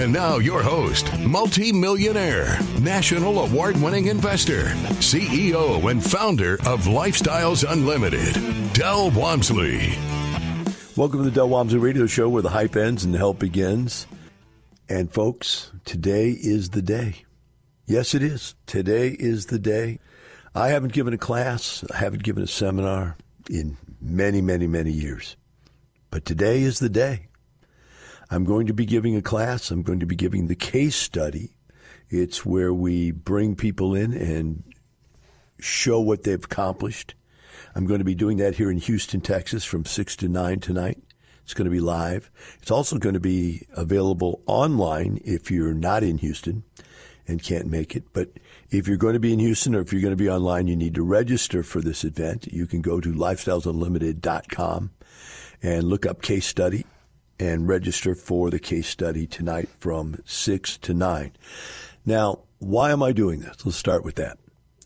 And now, your host, multi-millionaire, national award-winning investor, CEO and founder of Lifestyles Unlimited, Del Walmsley. Welcome to the Del Walmsley Radio Show where the hype ends and the help begins. And folks, today is the day. Yes, it is. Today is the day. I haven't given a class, I haven't given a seminar in many, many, many years. But today is the day. I'm going to be giving a class. I'm going to be giving the case study. It's where we bring people in and show what they've accomplished. I'm going to be doing that here in Houston, Texas from 6 to 9 tonight. It's going to be live. It's also going to be available online if you're not in Houston and can't make it. But if you're going to be in Houston or if you're going to be online, you need to register for this event. You can go to lifestylesunlimited.com and look up case study and register for the case study tonight from 6 to 9. Now, why am I doing this? Let's start with that.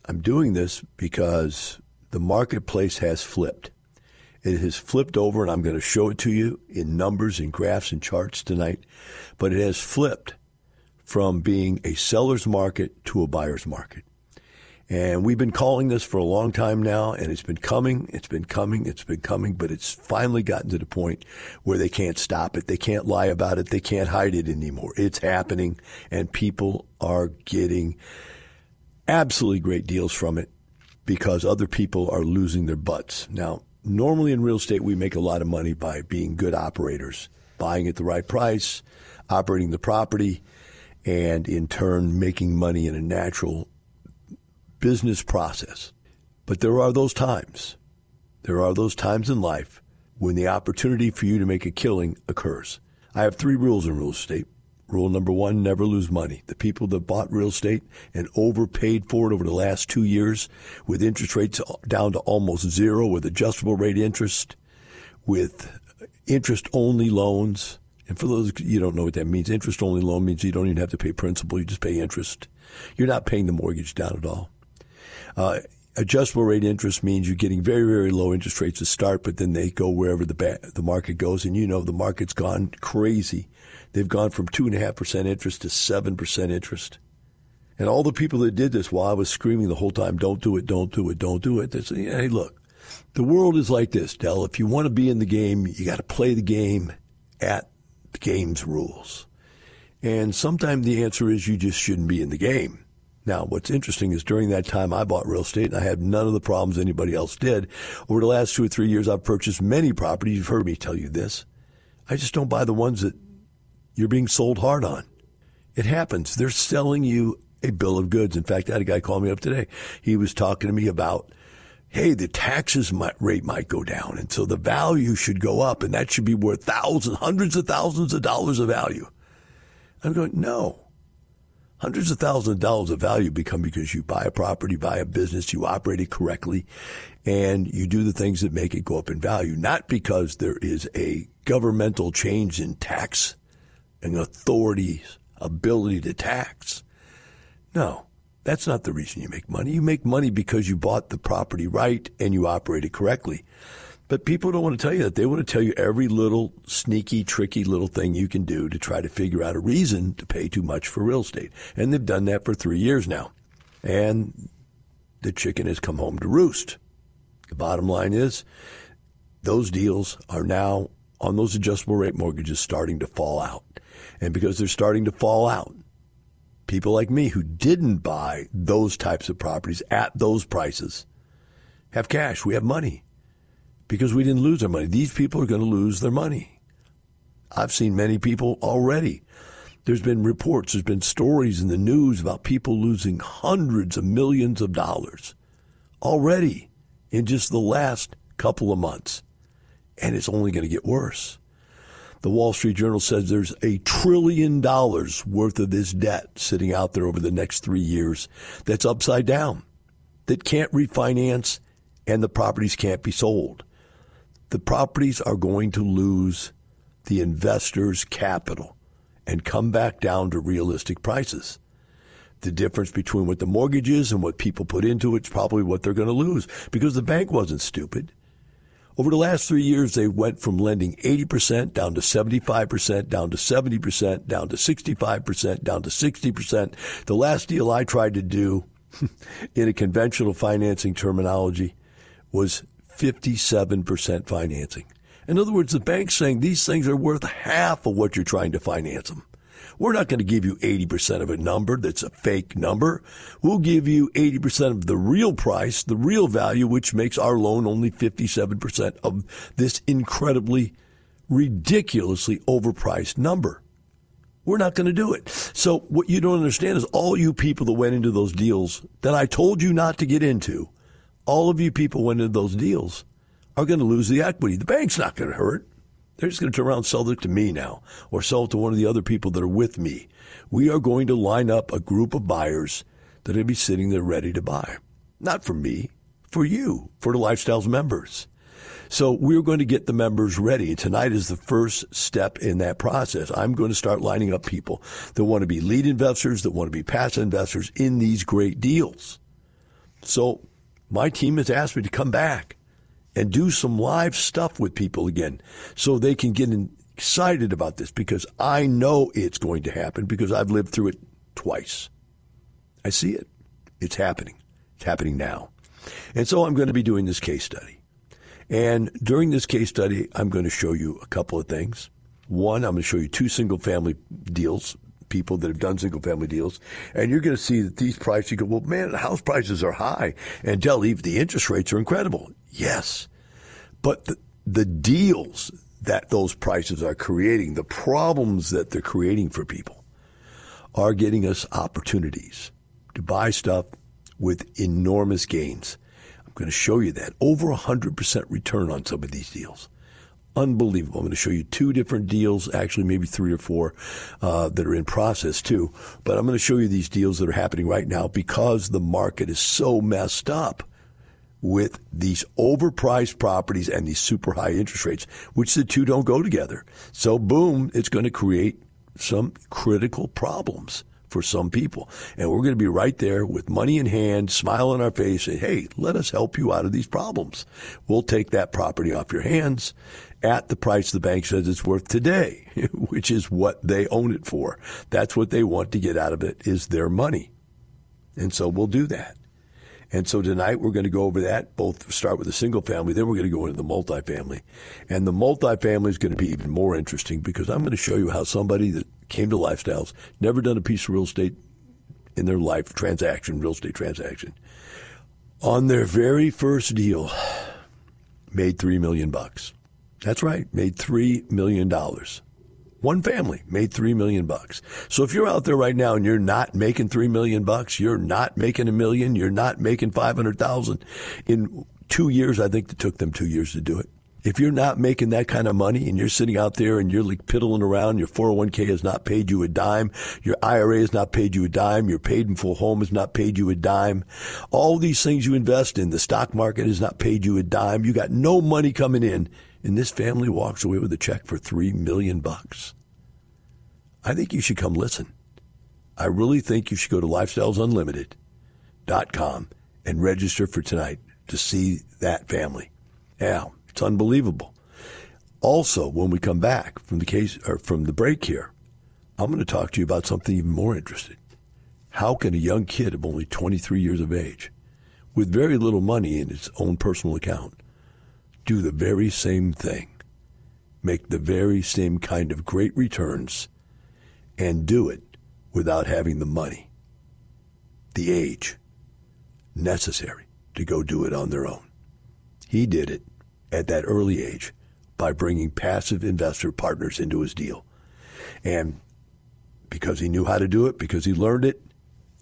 I'm doing this because the marketplace has flipped. It has flipped over, and I'm going to show it to you in numbers and graphs and charts tonight. But it has flipped from being a seller's market to a buyer's market. And we've been calling this for a long time now, and it's been coming, it's been coming, it's been coming, but it's finally gotten to the point where they can't stop it. They can't lie about it. They can't hide it anymore. It's happening, and people are getting absolutely great deals from it because other people are losing their butts. Now, normally in real estate, we make a lot of money by being good operators, buying at the right price, operating the property, and in turn making money in a natural business process. But there are those times. There are those times in life when the opportunity for you to make a killing occurs. I have three rules in real estate. Rule number one, never lose money. The people that bought real estate and overpaid for it over the last two years with interest rates down to almost zero with adjustable rate interest, with interest only loans. And for those you don't know what that means, interest only loan means you don't even have to pay principal, you just pay interest. You're not paying the mortgage down at all. Uh, adjustable rate interest means you're getting very, very low interest rates to start, but then they go wherever the ba- the market goes. And you know, the market's gone crazy. They've gone from two and a half percent interest to seven percent interest. And all the people that did this while I was screaming the whole time, don't do it, don't do it, don't do it. They say, hey, look, the world is like this, Del. If you want to be in the game, you got to play the game at the game's rules. And sometimes the answer is you just shouldn't be in the game. Now, what's interesting is during that time I bought real estate and I had none of the problems anybody else did. Over the last two or three years, I've purchased many properties. You've heard me tell you this. I just don't buy the ones that you're being sold hard on. It happens. They're selling you a bill of goods. In fact, I had a guy call me up today. He was talking to me about, hey, the taxes might, rate might go down, and so the value should go up, and that should be worth thousands, hundreds of thousands of dollars of value. I'm going, no. Hundreds of thousands of dollars of value become because you buy a property, buy a business, you operate it correctly, and you do the things that make it go up in value, not because there is a governmental change in tax and authority's ability to tax. No, that's not the reason you make money. You make money because you bought the property right and you operate it correctly. But people don't want to tell you that. They want to tell you every little sneaky, tricky little thing you can do to try to figure out a reason to pay too much for real estate. And they've done that for three years now. And the chicken has come home to roost. The bottom line is those deals are now on those adjustable rate mortgages starting to fall out. And because they're starting to fall out, people like me who didn't buy those types of properties at those prices have cash. We have money because we didn't lose our money. These people are going to lose their money. I've seen many people already. There's been reports, there's been stories in the news about people losing hundreds of millions of dollars already in just the last couple of months. And it's only going to get worse. The Wall Street Journal says there's a trillion dollars worth of this debt sitting out there over the next three years that's upside down, that can't refinance, and the properties can't be sold the properties are going to lose the investors' capital and come back down to realistic prices. The difference between what the mortgage is and what people put into it is probably what they're going to lose because the bank wasn't stupid. Over the last three years, they went from lending 80% down to 75%, down to 70%, down to 65%, down to 60%. The last deal I tried to do in a conventional financing terminology was 57% financing. In other words, the bank's saying these things are worth half of what you're trying to finance them. We're not going to give you 80% of a number that's a fake number. We'll give you 80% of the real price, the real value, which makes our loan only 57% of this incredibly, ridiculously overpriced number. We're not going to do it. So what you don't understand is all you people that went into those deals that I told you not to get into all of you people went into those deals are going to lose the equity. The bank's not going to hurt. They're just going to turn around and sell it to me now or sell it to one of the other people that are with me. We are going to line up a group of buyers that to be sitting there ready to buy. Not for me, for you, for the Lifestyles members. So we're going to get the members ready. Tonight is the first step in that process. I'm going to start lining up people that want to be lead investors, that want to be passive investors in these great deals. So my team has asked me to come back and do some live stuff with people again so they can get excited about this because I know it's going to happen because I've lived through it twice. I see it. It's happening. It's happening now. And so I'm going to be doing this case study. And during this case study, I'm going to show you a couple of things. One, I'm going to show you two single family deals people that have done single family deals, and you're going to see that these prices, you go, well, man, house prices are high, and Del, the interest rates are incredible. Yes. But the, the deals that those prices are creating, the problems that they're creating for people, are getting us opportunities to buy stuff with enormous gains. I'm going to show you that. Over 100% return on some of these deals unbelievable. I'm going to show you two different deals, actually maybe three or four uh, that are in process too. But I'm going to show you these deals that are happening right now because the market is so messed up with these overpriced properties and these super high interest rates, which the two don't go together. So boom, it's going to create some critical problems for some people. And we're going to be right there with money in hand, smile on our face, say, hey, let us help you out of these problems. We'll take that property off your hands at the price the bank says it's worth today, which is what they own it for. That's what they want to get out of it is their money. And so we'll do that. And so tonight we're going to go over that, both start with the single family, then we're going to go into the multifamily. And the multifamily is going to be even more interesting because I'm going to show you how somebody that came to Lifestyles, never done a piece of real estate in their life, transaction, real estate transaction, on their very first deal, made three million bucks. That's right, made $3 million. One family made three million bucks. So if you're out there right now and you're not making three million bucks, you're not making a million, you're not making five hundred thousand in two years. I think it took them two years to do it. If you're not making that kind of money and you're sitting out there and you're like piddling around, your 401k has not paid you a dime, your IRA has not paid you a dime, your paid in full home has not paid you a dime, all these things you invest in, the stock market has not paid you a dime, you got no money coming in, and this family walks away with a check for three million bucks. I think you should come listen. I really think you should go to lifestylesunlimited.com and register for tonight to see that family. Yeah. It's unbelievable. Also, when we come back from the case or from the break here, I'm going to talk to you about something even more interesting. How can a young kid of only 23 years of age, with very little money in his own personal account, do the very same thing, make the very same kind of great returns, and do it without having the money, the age necessary to go do it on their own? He did it at that early age by bringing passive investor partners into his deal. And because he knew how to do it, because he learned it,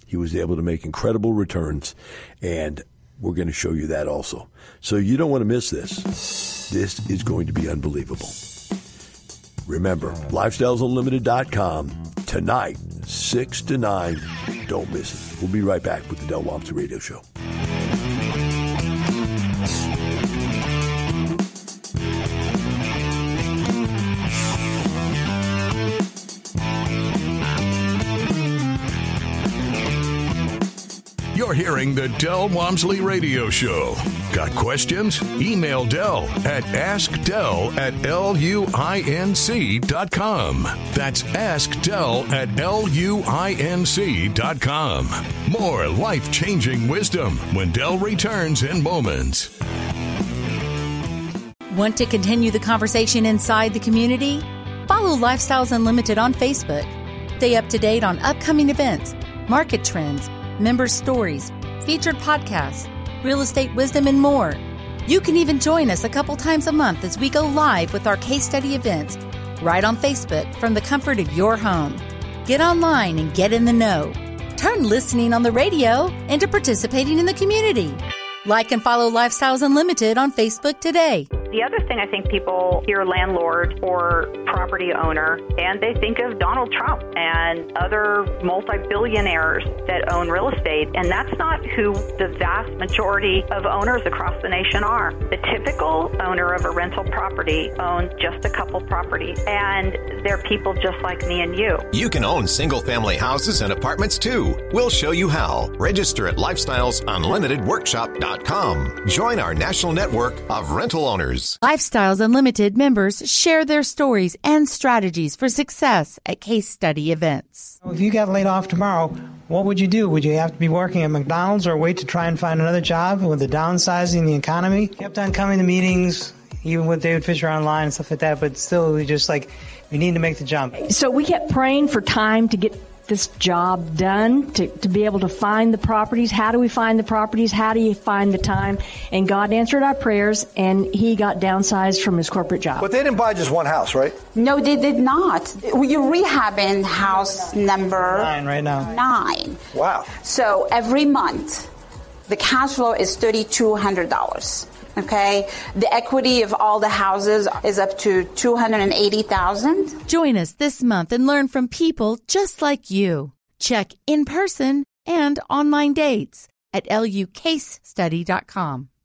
he was able to make incredible returns. And we're going to show you that also. So you don't want to miss this. This is going to be unbelievable. Remember, lifestylesunlimited.com tonight, 6 to 9. Don't miss it. We'll be right back with the Del Walmsley Radio Show. You're hearing the Del Walmsley Radio Show. Got questions? Email Del at askdel at luinc.com. That's askdel at luinc.com. More life changing wisdom when Del returns in moments. Want to continue the conversation inside the community? Follow Lifestyles Unlimited on Facebook. Stay up to date on upcoming events, market trends, member stories, featured podcasts, real estate wisdom, and more. You can even join us a couple times a month as we go live with our case study events right on Facebook from the comfort of your home. Get online and get in the know. Turn listening on the radio into participating in the community. Like and follow Lifestyles Unlimited on Facebook today. The other thing I think people hear landlord or property owner and they think of Donald Trump and other multi billionaires that own real estate. And that's not who the vast majority of owners across the nation are. The typical owner of a rental property owns just a couple properties, and they're people just like me and you. You can own single family houses and apartments too. We'll show you how. Register at lifestylesunlimitedworkshop.com. Join our national network of rental owners. Lifestyles Unlimited members share their stories and strategies for success at case study events. If you got laid off tomorrow, what would you do? Would you have to be working at McDonald's or wait to try and find another job with the downsizing the economy? Kept on coming to meetings, even with David Fisher online and stuff like that, but still, we just like, we need to make the jump. So we kept praying for time to get this job done to, to be able to find the properties. How do we find the properties? How do you find the time? And God answered our prayers and he got downsized from his corporate job. But they didn't buy just one house, right? No, they did not. You're rehabbing house number nine right now. Nine. Wow. So every month, the cash flow is $3,200. Okay, the equity of all the houses is up to 280,000. Join us this month and learn from people just like you. Check in person and online dates at lucasestudy.com.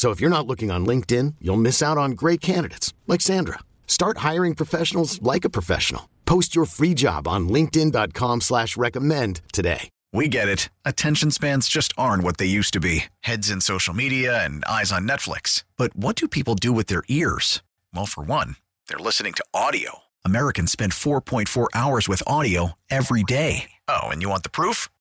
So if you're not looking on LinkedIn, you'll miss out on great candidates like Sandra. Start hiring professionals like a professional. Post your free job on LinkedIn.com slash recommend today. We get it. Attention spans just aren't what they used to be. Heads in social media and eyes on Netflix. But what do people do with their ears? Well, for one, they're listening to audio. Americans spend 4.4 hours with audio every day. Oh, and you want the proof?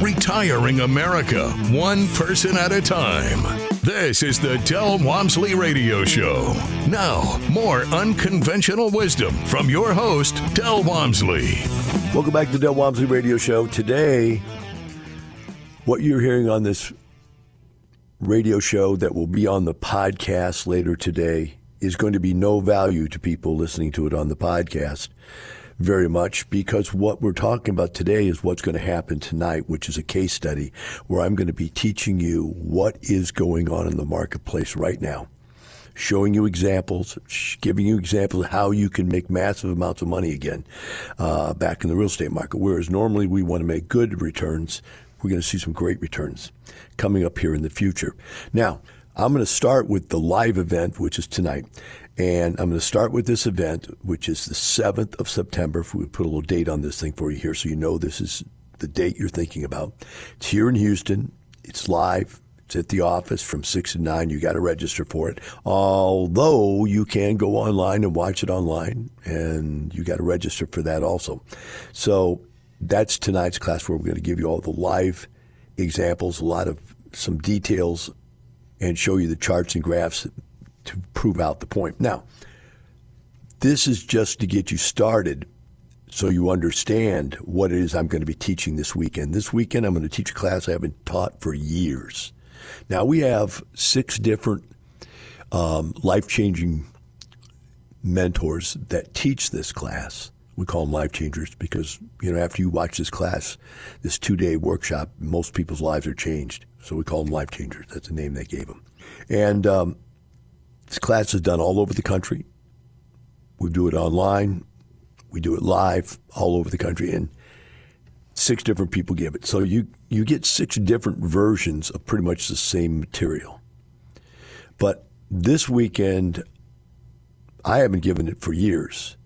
Retiring America, one person at a time. This is the Del Walmsley Radio Show. Now, more unconventional wisdom from your host, Del Walmsley. Welcome back to the Del Walmsley Radio Show. Today, what you're hearing on this radio show that will be on the podcast later today is going to be no value to people listening to it on the podcast very much because what we're talking about today is what's going to happen tonight, which is a case study where I'm going to be teaching you what is going on in the marketplace right now. Showing you examples, giving you examples of how you can make massive amounts of money again uh, back in the real estate market. Whereas normally we want to make good returns, we're going to see some great returns coming up here in the future. Now, I'm going to start with the live event, which is tonight. And I'm going to start with this event, which is the 7th of September. If we put a little date on this thing for you here so you know this is the date you're thinking about. It's here in Houston. It's live. It's at the office from 6 to 9. You got to register for it. Although you can go online and watch it online, and you got to register for that also. So that's tonight's class where we're going to give you all the live examples, a lot of some details, and show you the charts and graphs to prove out the point. Now, this is just to get you started so you understand what it is I'm going to be teaching this weekend. This weekend, I'm going to teach a class I haven't taught for years. Now, we have six different um, life changing mentors that teach this class. We call them life changers because, you know, after you watch this class, this two day workshop, most people's lives are changed. So we call them life changers. That's the name they gave them. And um, this class is done all over the country. We do it online. We do it live all over the country. And six different people give it. So you, you get six different versions of pretty much the same material. But this weekend, I haven't given it for years.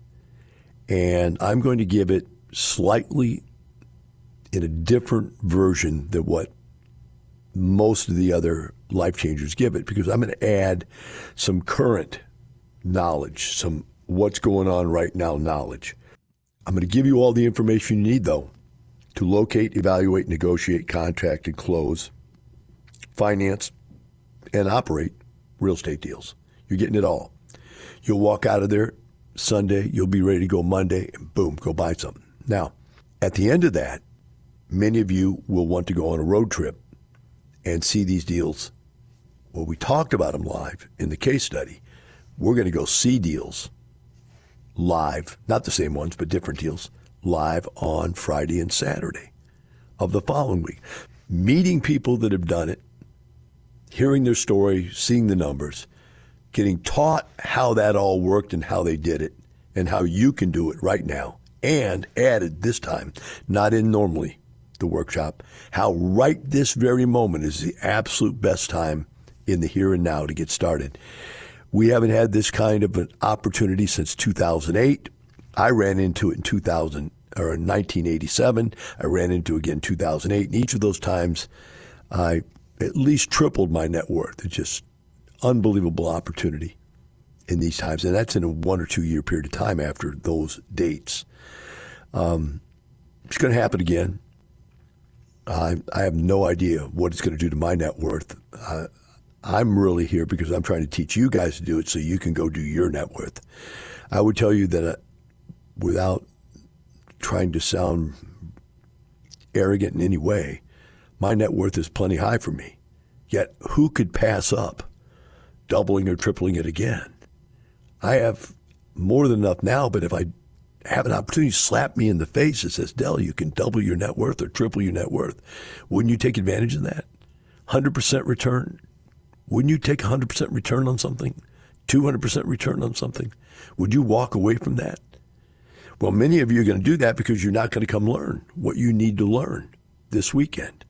And I'm going to give it slightly in a different version than what most of the other life changers give it because I'm going to add some current knowledge, some what's going on right now knowledge. I'm going to give you all the information you need, though, to locate, evaluate, negotiate, contract, and close, finance, and operate real estate deals. You're getting it all. You'll walk out of there Sunday, you'll be ready to go Monday, and boom, go buy something. Now, at the end of that, many of you will want to go on a road trip and see these deals. Well, we talked about them live in the case study. We're going to go see deals live, not the same ones, but different deals, live on Friday and Saturday of the following week. Meeting people that have done it, hearing their story, seeing the numbers, getting taught how that all worked and how they did it, and how you can do it right now, and added this time, not in normally the workshop, how right this very moment is the absolute best time in the here and now to get started. We haven't had this kind of an opportunity since 2008. I ran into it in 2000 or 1987. I ran into it again 2008. And each of those times, I at least tripled my net worth. It's just unbelievable opportunity in these times, and that's in a one or two year period of time after those dates. Um, it's going to happen again. I, I have no idea what it's going to do to my net worth. Uh, I'm really here because I'm trying to teach you guys to do it so you can go do your net worth. I would tell you that uh, without trying to sound arrogant in any way, my net worth is plenty high for me. Yet, who could pass up doubling or tripling it again? I have more than enough now, but if I have an opportunity to slap me in the face that says, Del, you can double your net worth or triple your net worth, wouldn't you take advantage of that? 100% return. Wouldn't you take 100% return on something? 200% return on something? Would you walk away from that? Well, many of you are going to do that because you're not going to come learn what you need to learn this weekend.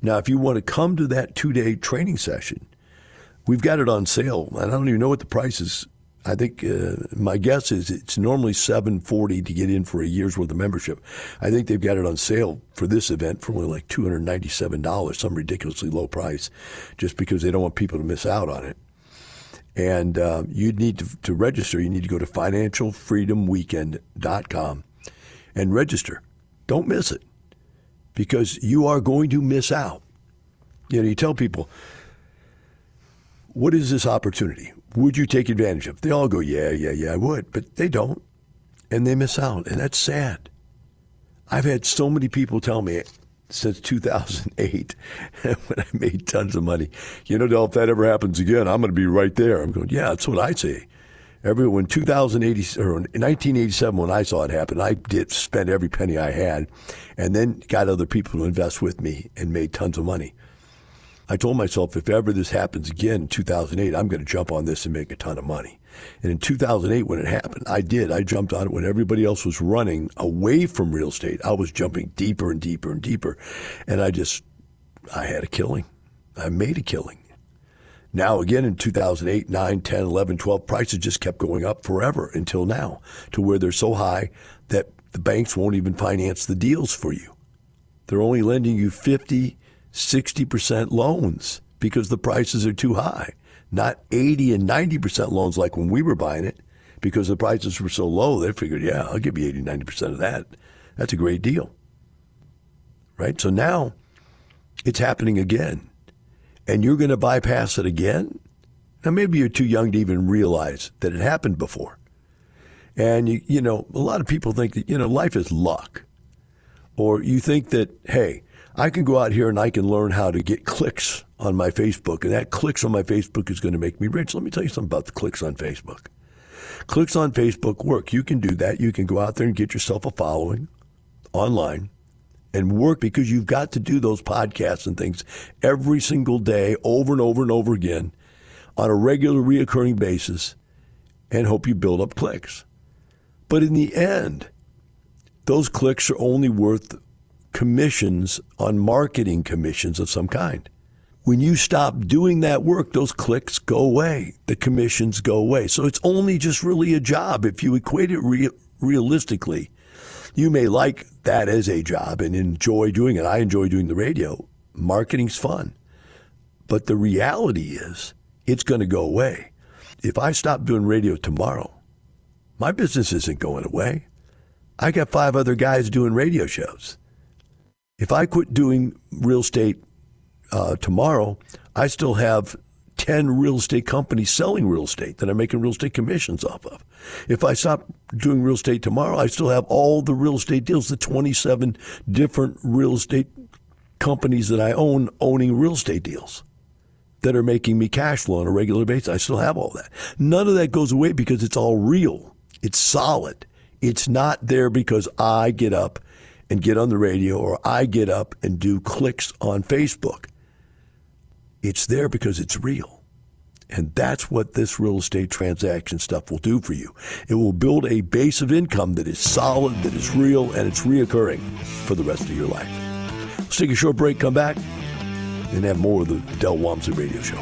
Now, if you want to come to that two day training session, we've got it on sale. And I don't even know what the price is. I think uh, my guess is it's normally seven forty to get in for a year's worth of membership. I think they've got it on sale for this event for only like two hundred ninety seven dollars, some ridiculously low price, just because they don't want people to miss out on it. And uh, you need to, to register. You need to go to financialfreedomweekend.com and register. Don't miss it because you are going to miss out. You know, you tell people, what is this opportunity? Would you take advantage of? They all go, yeah, yeah, yeah, I would, but they don't, and they miss out, and that's sad. I've had so many people tell me since 2008 when I made tons of money, you know, Del, if that ever happens again, I'm going to be right there. I'm going, yeah, that's what I say. Every when 2080 or 1987 when I saw it happen, I did spend every penny I had, and then got other people to invest with me and made tons of money. I told myself if ever this happens again in 2008, I'm going to jump on this and make a ton of money. And in 2008, when it happened, I did. I jumped on it when everybody else was running away from real estate. I was jumping deeper and deeper and deeper. And I just, I had a killing. I made a killing. Now, again, in 2008, 9, 10, 11, 12, prices just kept going up forever until now to where they're so high that the banks won't even finance the deals for you. They're only lending you 50, 60% loans because the prices are too high, not 80 and 90% loans like when we were buying it because the prices were so low. They figured, yeah, I'll give you 80, 90% of that. That's a great deal. Right? So now it's happening again. And you're going to bypass it again? Now, maybe you're too young to even realize that it happened before. And, you, you know, a lot of people think that, you know, life is luck. Or you think that, hey, I can go out here and I can learn how to get clicks on my Facebook, and that clicks on my Facebook is going to make me rich. Let me tell you something about the clicks on Facebook. Clicks on Facebook work. You can do that. You can go out there and get yourself a following online and work because you've got to do those podcasts and things every single day, over and over and over again, on a regular, reoccurring basis, and hope you build up clicks. But in the end, those clicks are only worth commissions on marketing commissions of some kind. When you stop doing that work, those clicks go away, the commissions go away. So it's only just really a job. If you equate it re- realistically, you may like that as a job and enjoy doing it. I enjoy doing the radio. Marketing's fun. But the reality is, it's going to go away. If I stop doing radio tomorrow, my business isn't going away. I got five other guys doing radio shows. If I quit doing real estate uh, tomorrow, I still have 10 real estate companies selling real estate that I'm making real estate commissions off of. If I stop doing real estate tomorrow, I still have all the real estate deals, the 27 different real estate companies that I own owning real estate deals that are making me cash flow on a regular basis. I still have all that. None of that goes away because it's all real. It's solid. It's not there because I get up and get on the radio or I get up and do clicks on Facebook. It's there because it's real. And that's what this real estate transaction stuff will do for you. It will build a base of income that is solid, that is real, and it's reoccurring for the rest of your life. Let's take a short break, come back, and have more of the Del Walmsley Radio Show.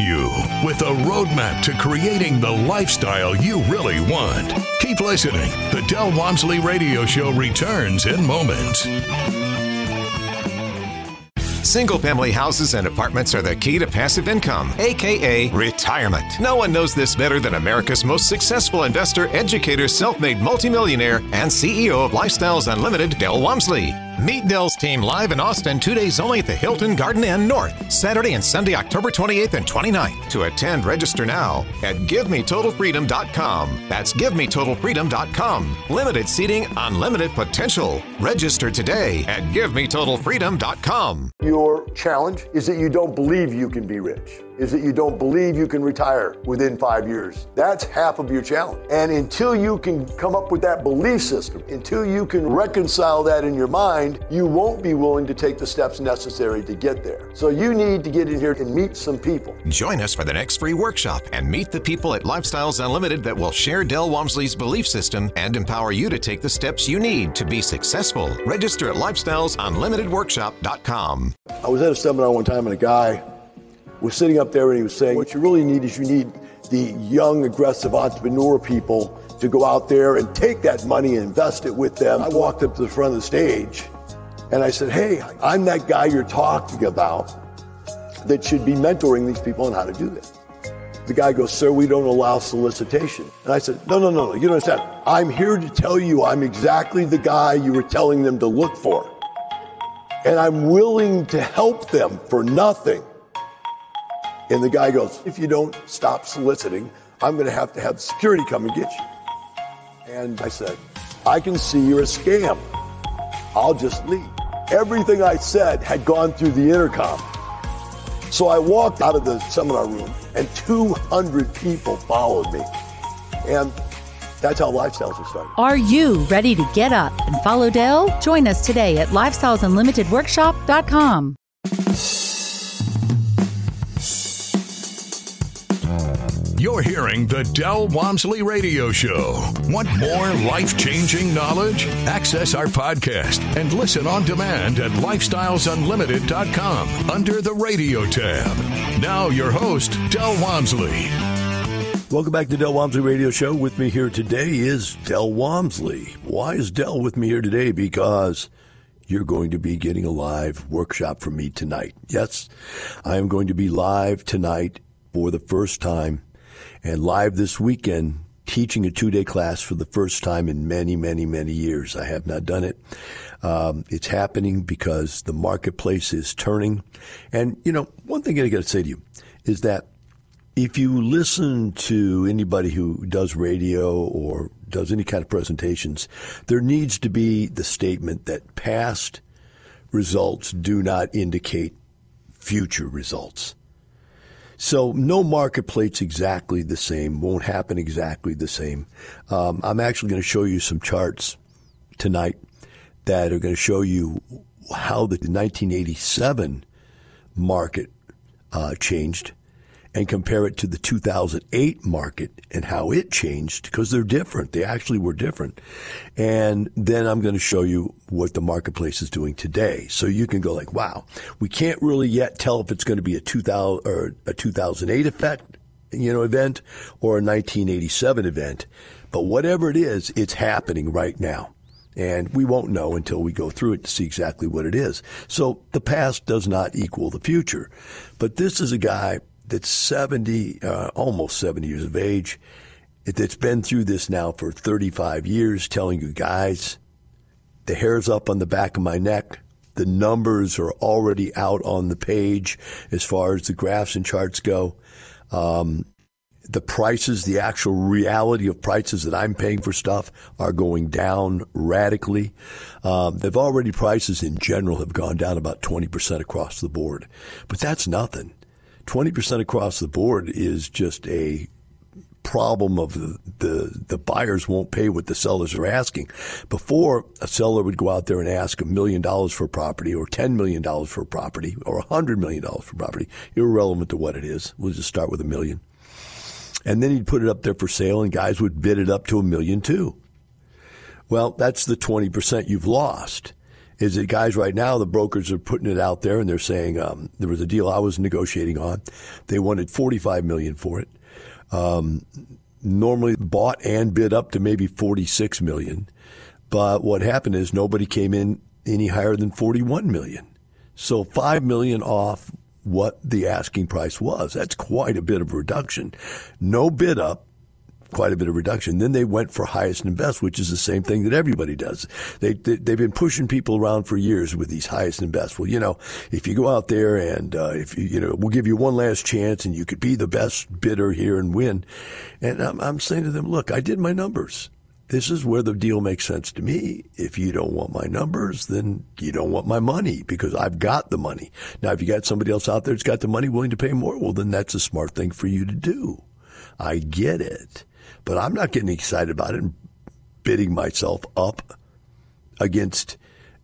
You with a roadmap to creating the lifestyle you really want. Keep listening. The Del Walmsley Radio Show returns in moments. Single family houses and apartments are the key to passive income, aka retirement. No one knows this better than America's most successful investor, educator, self made multimillionaire, and CEO of Lifestyles Unlimited, Del Walmsley. Meet Del's team live in Austin two days only at the Hilton Garden Inn North, Saturday and Sunday, October 28th and 29th. To attend, register now at GiveMeTotalFreedom.com. That's GiveMeTotalFreedom.com. Limited seating, unlimited potential. Register today at GiveMeTotalFreedom.com. Your challenge is that you don't believe you can be rich, is that you don't believe you can retire within five years. That's half of your challenge. And until you can come up with that belief system, until you can reconcile that in your mind, you won't be willing to take the steps necessary to get there. So you need to get in here and meet some people. Join us for the next free workshop and meet the people at Lifestyles Unlimited that will share Del Walmsley's belief system and empower you to take the steps you need to be successful. Register at lifestylesunlimitedworkshop.com. I was at a seminar one time and a guy was sitting up there and he was saying, What you really need is you need the young, aggressive entrepreneur people to go out there and take that money and invest it with them. I walked up to the front of the stage and I said, Hey, I'm that guy you're talking about that should be mentoring these people on how to do this. The guy goes, Sir, we don't allow solicitation. And I said, No, no, no, no. You don't understand. I'm here to tell you I'm exactly the guy you were telling them to look for. And I'm willing to help them for nothing. And the guy goes, If you don't stop soliciting, I'm going to have to have security come and get you. And I said, I can see you're a scam. I'll just leave. Everything I said had gone through the intercom. So I walked out of the seminar room and 200 people followed me. And that's how lifestyles are started. Are you ready to get up and follow Del? Join us today at lifestylesunlimitedworkshop.com. You're hearing the Del Walmsley Radio Show. Want more life changing knowledge? Access our podcast and listen on demand at lifestylesunlimited.com under the radio tab. Now, your host, Del Walmsley. Welcome back to Del Walmsley Radio Show. With me here today is Del Walmsley. Why is Del with me here today? Because you're going to be getting a live workshop from me tonight. Yes, I am going to be live tonight for the first time and live this weekend teaching a two day class for the first time in many, many, many years. I have not done it. Um, it's happening because the marketplace is turning. And, you know, one thing I got to say to you is that if you listen to anybody who does radio or does any kind of presentations, there needs to be the statement that past results do not indicate future results. So no marketplace exactly the same, won't happen exactly the same. Um, I'm actually going to show you some charts tonight that are going to show you how the 1987 market uh, changed and compare it to the 2008 market and how it changed because they're different. They actually were different. And then I'm going to show you what the marketplace is doing today. So you can go like, wow, we can't really yet tell if it's going to be a 2000 or a 2008 effect, you know, event or a 1987 event. But whatever it is, it's happening right now. And we won't know until we go through it to see exactly what it is. So the past does not equal the future. But this is a guy that's 70, uh, almost 70 years of age, that's been through this now for 35 years, telling you guys, the hair's up on the back of my neck. The numbers are already out on the page as far as the graphs and charts go. Um, the prices, the actual reality of prices that I'm paying for stuff are going down radically. Um, they've already prices in general have gone down about 20% across the board, but that's nothing. 20% across the board is just a problem of the, the, the buyers won't pay what the sellers are asking. Before, a seller would go out there and ask a million dollars for a property or $10 million for a property or a $100 million for property, irrelevant to what it is. We'll just start with a million. And then he'd put it up there for sale and guys would bid it up to a million too. Well, that's the 20% you've lost. Is that guys right now, the brokers are putting it out there and they're saying um, there was a deal I was negotiating on. They wanted 45 million for it. Um, normally bought and bid up to maybe 46 million. But what happened is nobody came in any higher than 41 million. So 5 million off what the asking price was. That's quite a bit of reduction. No bid up, quite a bit of reduction. Then they went for highest and best, which is the same thing that everybody does. They, they have been pushing people around for years with these highest and best. Well, you know, if you go out there and uh, if you you know we'll give you one last chance and you could be the best bidder here and win. And I'm, I'm saying to them, look, I did my numbers. This is where the deal makes sense to me. If you don't want my numbers, then you don't want my money because I've got the money. Now, if you got somebody else out there that's got the money willing to pay more, well, then that's a smart thing for you to do. I get it. But I'm not getting excited about it and bidding myself up against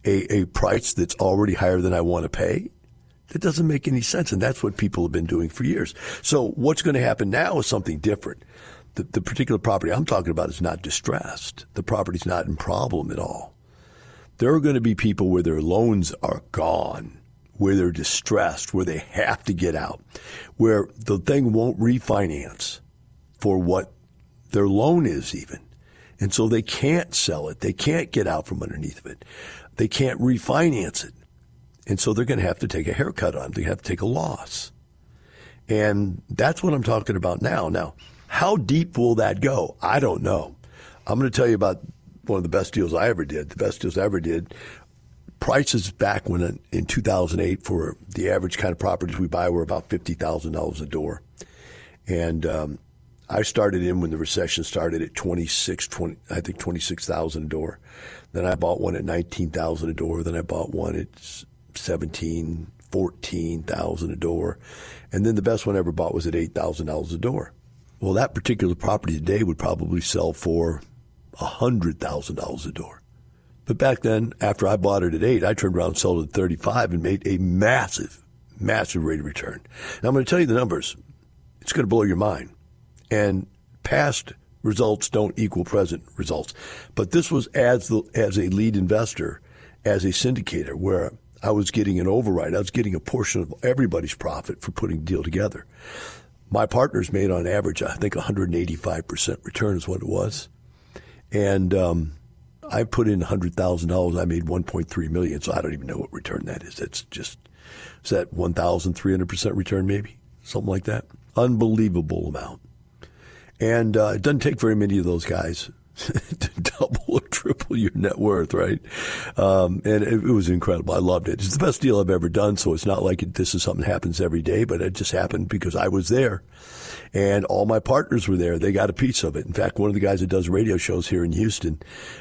a, a price that's already higher than I want to pay. That doesn't make any sense. And that's what people have been doing for years. So what's going to happen now is something different. The, the particular property I'm talking about is not distressed. The property's not in problem at all. There are going to be people where their loans are gone, where they're distressed, where they have to get out, where the thing won't refinance for what their loan is even. And so they can't sell it. They can't get out from underneath of it. They can't refinance it. And so they're going to have to take a haircut on it. They have to take a loss. And that's what I'm talking about now. Now, how deep will that go? I don't know. I'm going to tell you about one of the best deals I ever did. The best deals I ever did. Prices back when in 2008 for the average kind of properties we buy were about fifty thousand dollars a door, and um, I started in when the recession started at 26, 20, I think 26,000 a door. Then I bought one at 19,000 a door. Then I bought one at 17, 14,000 a door. And then the best one I ever bought was at $8,000 a door. Well, that particular property today would probably sell for $100,000 a door. But back then, after I bought it at eight, I turned around and sold it at 35 and made a massive, massive rate of return. Now I'm going to tell you the numbers. It's going to blow your mind and past results don't equal present results. But this was as the, as a lead investor, as a syndicator, where I was getting an override. I was getting a portion of everybody's profit for putting the deal together. My partners made on average, I think, 185% return is what it was. And um, I put in $100,000. I made 1.3 million. So I don't even know what return that is. That's just, is that 1,300% return maybe? Something like that. Unbelievable amount. And uh, it doesn't take very many of those guys to double or triple your net worth, right? Um, and it, it, was incredible. I loved it. It's the best deal I've ever done. So it's not like it, this is something that happens every day, but it just happened because I was there and all my partners were there. They got a piece of it. In fact, one of the guys that does radio shows here in Houston,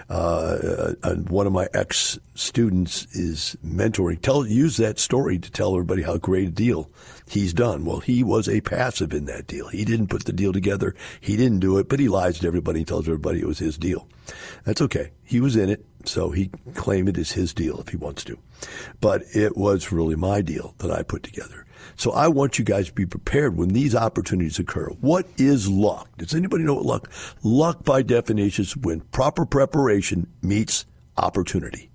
uh, uh, one of my ex students is mentoring. Tell use that story to tell everybody how great a deal he's done. Well, he was a passive in that deal. He didn't put the deal together. He didn't do it, but he lies to everybody. He tells everybody it was his deal. That's okay. He was in it, so he claimed it is his deal if he wants to. But it was really my deal that I put together. So I want you guys to be prepared when these opportunities occur. What is luck? Does anybody know what luck? Luck by definition is when proper preparation meets opportunity.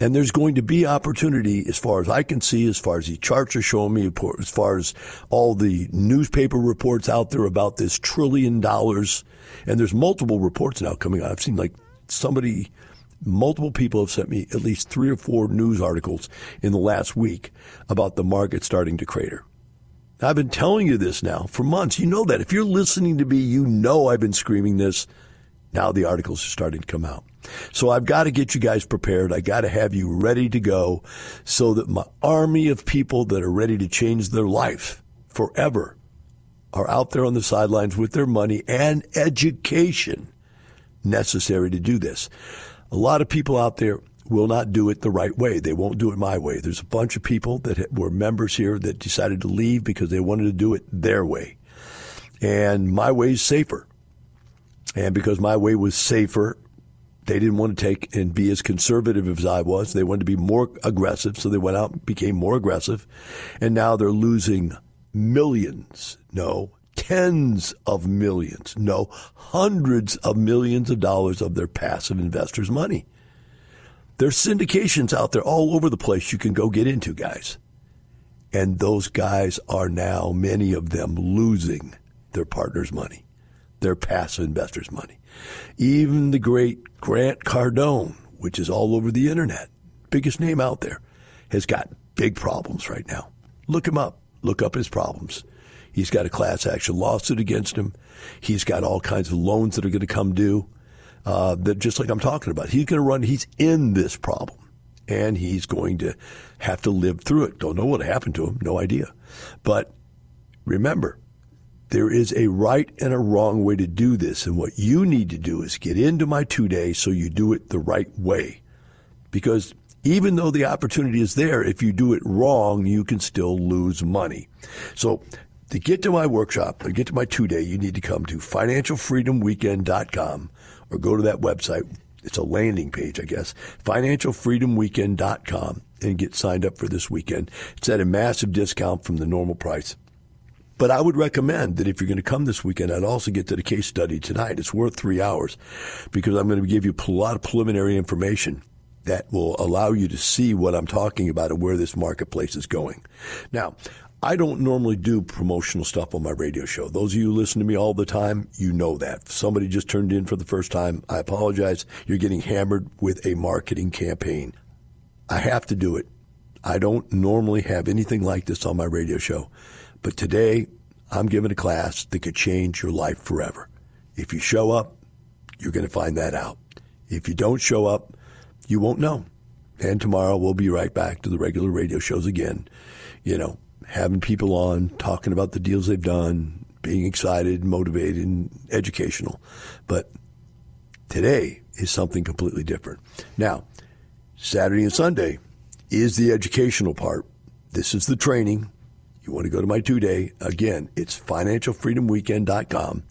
And there's going to be opportunity as far as I can see, as far as the charts are showing me, as far as all the newspaper reports out there about this trillion dollars. And there's multiple reports now coming out. I've seen like somebody multiple people have sent me at least three or four news articles in the last week about the market starting to crater. I've been telling you this now for months. You know that. If you're listening to me, you know I've been screaming this. Now the articles are starting to come out. So I've got to get you guys prepared. I got to have you ready to go so that my army of people that are ready to change their life forever are out there on the sidelines with their money and education necessary to do this. A lot of people out there will not do it the right way. They won't do it my way. There's a bunch of people that were members here that decided to leave because they wanted to do it their way. And my way is safer. And because my way was safer, they didn't want to take and be as conservative as I was. They wanted to be more aggressive. So they went out and became more aggressive. And now they're losing millions. No, tens of millions, no, hundreds of millions of dollars of their passive investors' money. There's syndications out there all over the place you can go get into, guys. And those guys are now, many of them, losing their partner's money, their passive investors' money. Even the great Grant Cardone, which is all over the internet, biggest name out there, has got big problems right now. Look him up. Look up his problems. He's got a class action lawsuit against him. He's got all kinds of loans that are going to come due. Uh, that just like I'm talking about, he's going to run. He's in this problem, and he's going to have to live through it. Don't know what happened to him. No idea. But remember, there is a right and a wrong way to do this, and what you need to do is get into my two day so you do it the right way, because even though the opportunity is there, if you do it wrong, you can still lose money. So to get to my workshop, to get to my two day, you need to come to financialfreedomweekend.com or go to that website. It's a landing page, I guess, financialfreedomweekend.com and get signed up for this weekend. It's at a massive discount from the normal price. But I would recommend that if you're going to come this weekend, I'd also get to the case study tonight. It's worth three hours because I'm going to give you a lot of preliminary information that will allow you to see what I'm talking about and where this marketplace is going. Now, I don't normally do promotional stuff on my radio show. Those of you who listen to me all the time, you know that. If somebody just turned in for the first time, I apologize. You're getting hammered with a marketing campaign. I have to do it. I don't normally have anything like this on my radio show. But today, I'm giving a class that could change your life forever. If you show up, you're going to find that out. If you don't show up, you won't know. And tomorrow we'll be right back to the regular radio shows again. You know, having people on, talking about the deals they've done, being excited, motivated, and educational. But today is something completely different. Now, Saturday and Sunday is the educational part. This is the training. You want to go to my two day. Again, it's financialfreedomweekend.com.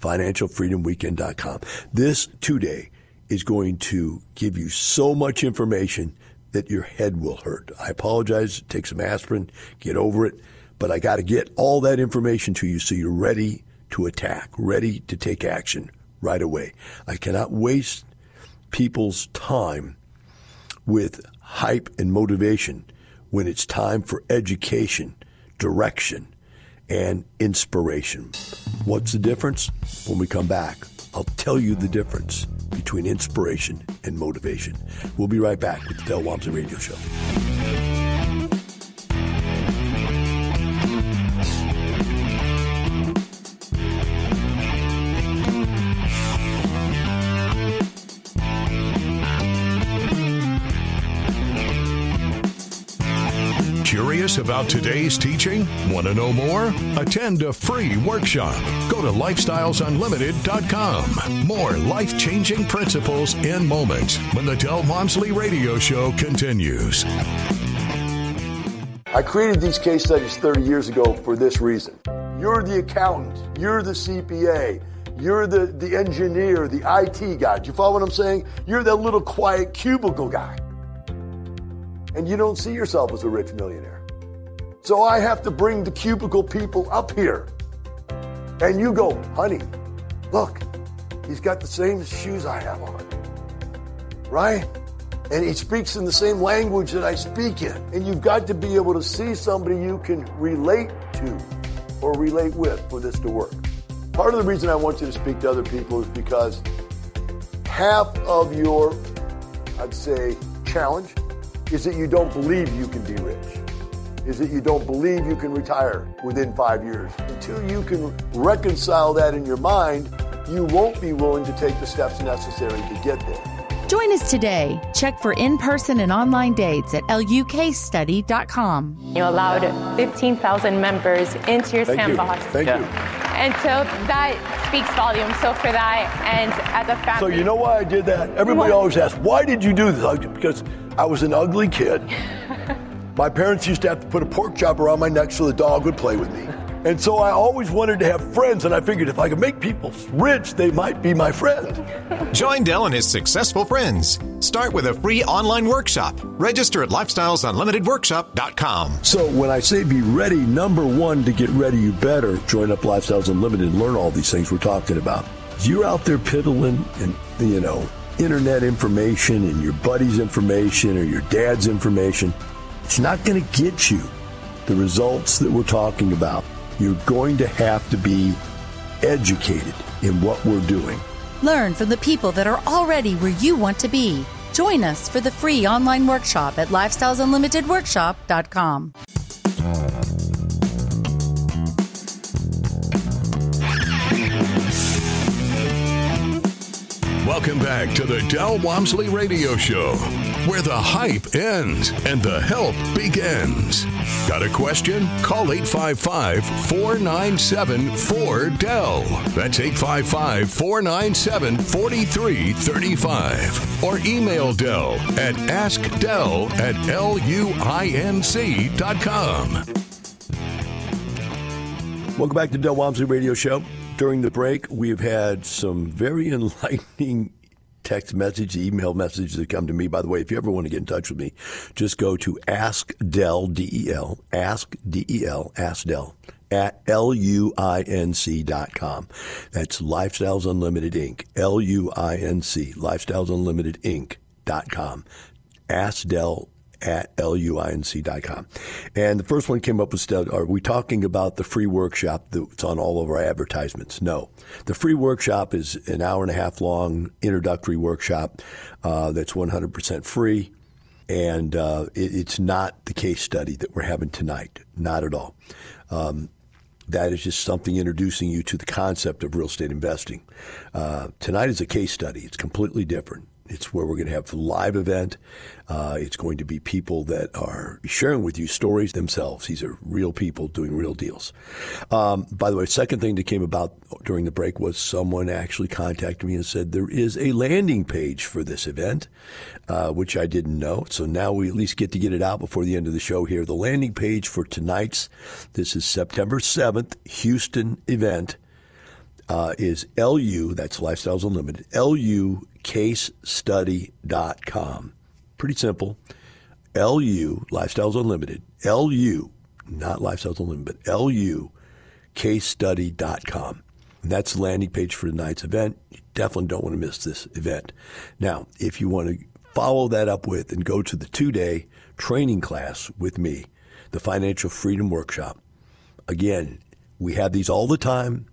Financialfreedomweekend.com. This two day is going to give you so much information that your head will hurt. I apologize. Take some aspirin, get over it. But I got to get all that information to you so you're ready to attack, ready to take action right away. I cannot waste people's time with hype and motivation when it's time for education, direction, and inspiration. What's the difference? When we come back, I'll tell you the difference between inspiration and motivation. We'll be right back with the Del Walmsley Radio Show. Curious about today's teaching? Want to know more? Attend a free workshop. Go to lifestylesunlimited.com. More life changing principles in moments when the Del Walmsley Radio Show continues. I created these case studies 30 years ago for this reason. You're the accountant, you're the CPA, you're the, the engineer, the IT guy. Do you follow what I'm saying? You're that little quiet cubicle guy and you don't see yourself as a rich millionaire. So I have to bring the cubicle people up here. And you go, honey, look, he's got the same shoes I have on. Right? And he speaks in the same language that I speak in. And you've got to be able to see somebody you can relate to or relate with for this to work. Part of the reason I want you to speak to other people is because half of your, I'd say, challenge is that you don't believe you can be rich, is that you don't believe you can retire within five years. Until you can reconcile that in your mind, you won't be willing to take the steps necessary to get there. Join us today. Check for in person and online dates at lukstudy.com. You allowed 15,000 members into your Thank sandbox. You. Thank yeah. you. And so that speaks volumes. So for that, and as a family. So you know why I did that? Everybody always asks, why did you do this? Because I was an ugly kid. My parents used to have to put a pork chop around my neck so the dog would play with me. And so I always wanted to have friends, and I figured if I could make people rich, they might be my friend. Join Del and his successful friends. Start with a free online workshop. Register at lifestylesunlimitedworkshop.com. So when I say be ready, number one, to get ready, you better join up Lifestyles Unlimited and learn all these things we're talking about. You're out there piddling and, you know, internet information and your buddy's information or your dad's information, it's not going to get you the results that we're talking about. You're going to have to be educated in what we're doing. Learn from the people that are already where you want to be. Join us for the free online workshop at lifestylesunlimitedworkshop.com. Welcome back to the Del Walmsley Radio Show, where the hype ends and the help begins. Got a question? Call 855 497 4DEL. That's 855 497 4335. Or email Del at askdel at luinc.com. Welcome back to Del Walmsley Radio Show. During the break, we've had some very enlightening text message, email messages that come to me. By the way, if you ever want to get in touch with me, just go to Ask Del, D-E-L, Ask D-E-L, Ask Del, at L-U-I-N-C dot com. That's Lifestyles Unlimited Inc., L-U-I-N-C, Lifestyles Unlimited Inc. dot com. Ask Del at luinc.com. And the first one came up with, are we talking about the free workshop that's on all of our advertisements? No. The free workshop is an hour and a half long introductory workshop uh, that's 100% free. And uh, it, it's not the case study that we're having tonight. Not at all. Um, that is just something introducing you to the concept of real estate investing. Uh, tonight is a case study. It's completely different. It's where we're going to have a live event. Uh, it's going to be people that are sharing with you stories themselves. These are real people doing real deals. Um, by the way, second thing that came about during the break was someone actually contacted me and said there is a landing page for this event, uh, which I didn't know. So now we at least get to get it out before the end of the show here. The landing page for tonight's, this is September 7th, Houston event. Uh, is LU, that's Lifestyles Unlimited, LU casestudy.com. Pretty simple. LU, Lifestyles Unlimited, LU, not Lifestyles Unlimited, but LU, casestudy.com. And that's the landing page for tonight's event. You definitely don't want to miss this event. Now, if you want to follow that up with and go to the two day training class with me, the Financial Freedom Workshop, again, we have these all the time.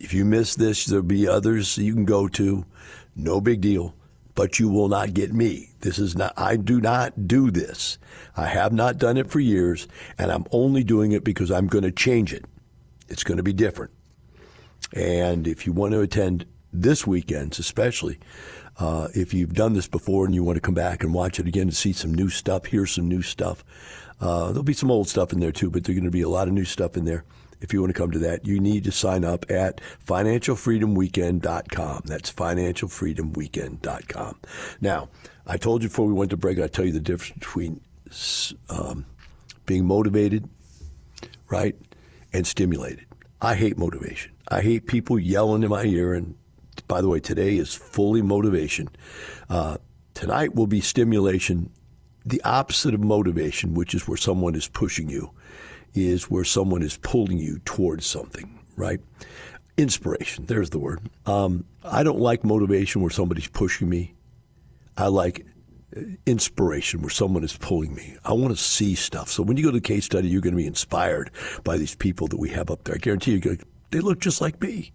If you miss this, there'll be others you can go to. No big deal. But you will not get me. This is not, I do not do this. I have not done it for years, and I'm only doing it because I'm going to change it. It's going to be different. And if you want to attend this weekend, especially, uh, if you've done this before and you want to come back and watch it again to see some new stuff, hear some new stuff, uh, there'll be some old stuff in there too, but there's going to be a lot of new stuff in there if you want to come to that, you need to sign up at financialfreedomweekend.com. That's financialfreedomweekend.com. Now, I told you before we went to break, I tell you the difference between um, being motivated, right, and stimulated. I hate motivation. I hate people yelling in my ear. And by the way, today is fully motivation. Uh, tonight will be stimulation, the opposite of motivation, which is where someone is pushing you is where someone is pulling you towards something, right? Inspiration, there's the word. Um, I don't like motivation where somebody's pushing me. I like uh, inspiration where someone is pulling me. I want to see stuff. So when you go to the case study, you're going to be inspired by these people that we have up there. I guarantee you, they look just like me.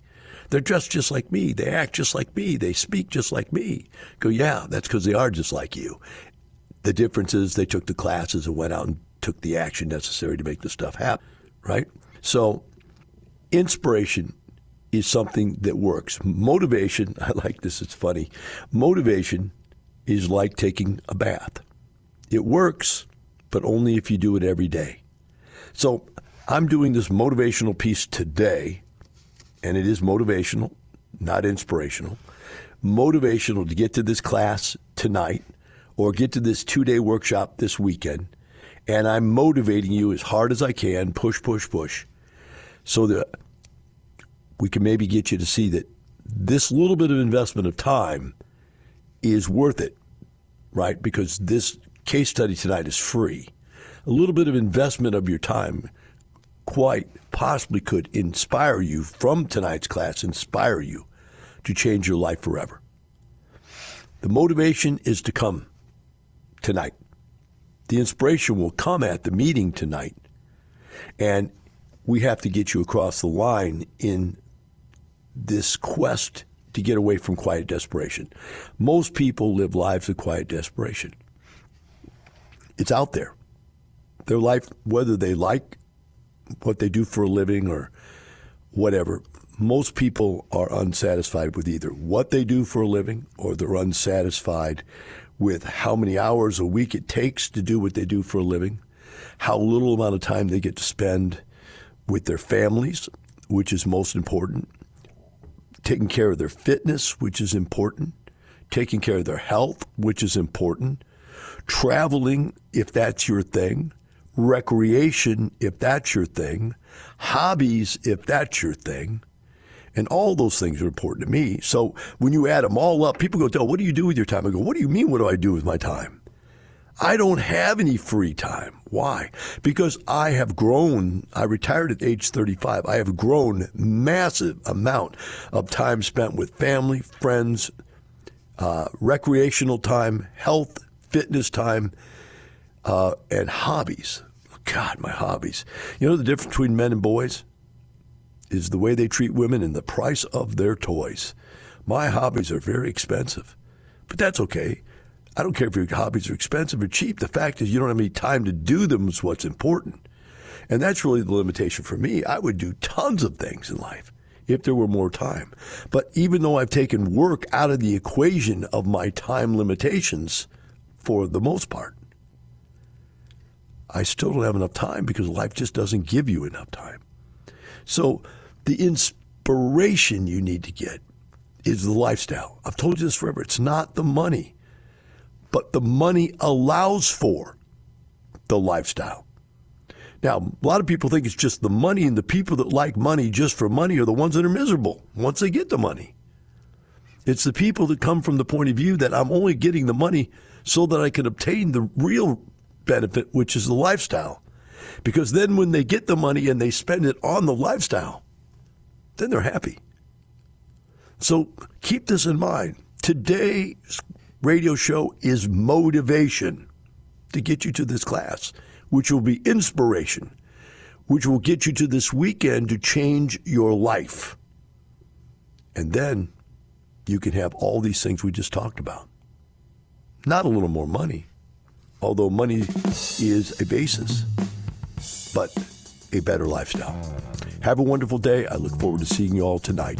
They're dressed just like me. They act just like me. They speak just like me. Go, yeah, that's because they are just like you. The difference is they took the classes and went out and took the action necessary to make the stuff happen, right? So, inspiration is something that works. Motivation, I like this, it's funny. Motivation is like taking a bath. It works, but only if you do it every day. So, I'm doing this motivational piece today, and it is motivational, not inspirational. Motivational to get to this class tonight or get to this two day workshop this weekend and I'm motivating you as hard as I can, push, push, push, so that we can maybe get you to see that this little bit of investment of time is worth it, right? Because this case study tonight is free. A little bit of investment of your time quite possibly could inspire you from tonight's class, inspire you to change your life forever. The motivation is to come tonight. The inspiration will come at the meeting tonight. And we have to get you across the line in this quest to get away from quiet desperation. Most people live lives of quiet desperation. It's out there. Their life, whether they like what they do for a living or whatever, most people are unsatisfied with either what they do for a living or they're unsatisfied with how many hours a week it takes to do what they do for a living, how little amount of time they get to spend with their families, which is most important, taking care of their fitness, which is important, taking care of their health, which is important, traveling, if that's your thing, recreation, if that's your thing, hobbies, if that's your thing. And all those things are important to me. So when you add them all up, people go, Del, what do you do with your time? I go, what do you mean, what do I do with my time? I don't have any free time. Why? Because I have grown. I retired at age 35. I have grown massive amount of time spent with family, friends, uh, recreational time, health, fitness time, uh, and hobbies. God, my hobbies. You know the difference between men and boys is the way they treat women and the price of their toys. My hobbies are very expensive, but that's okay. I don't care if your hobbies are expensive or cheap. The fact is, you don't have any time to do them is what's important. And that's really the limitation for me. I would do tons of things in life if there were more time. But even though I've taken work out of the equation of my time limitations for the most part, I still don't have enough time because life just doesn't give you enough time. So the inspiration you need to get is the lifestyle. I've told you this forever. It's not the money but the money allows for the lifestyle. Now, a lot of people think it's just the money, and the people that like money just for money are the ones that are miserable once they get the money. It's the people that come from the point of view that I'm only getting the money so that I can obtain the real benefit, which is the lifestyle. Because then when they get the money and they spend it on the lifestyle, then they're happy. So keep this in mind. Today's radio show is motivation to get you to this class, which will be inspiration, which will get you to this weekend to change your life. And then you can have all these things we just talked about. Not a little more money, although money is a basis, but a better lifestyle. Have a wonderful day. I look forward to seeing you all tonight.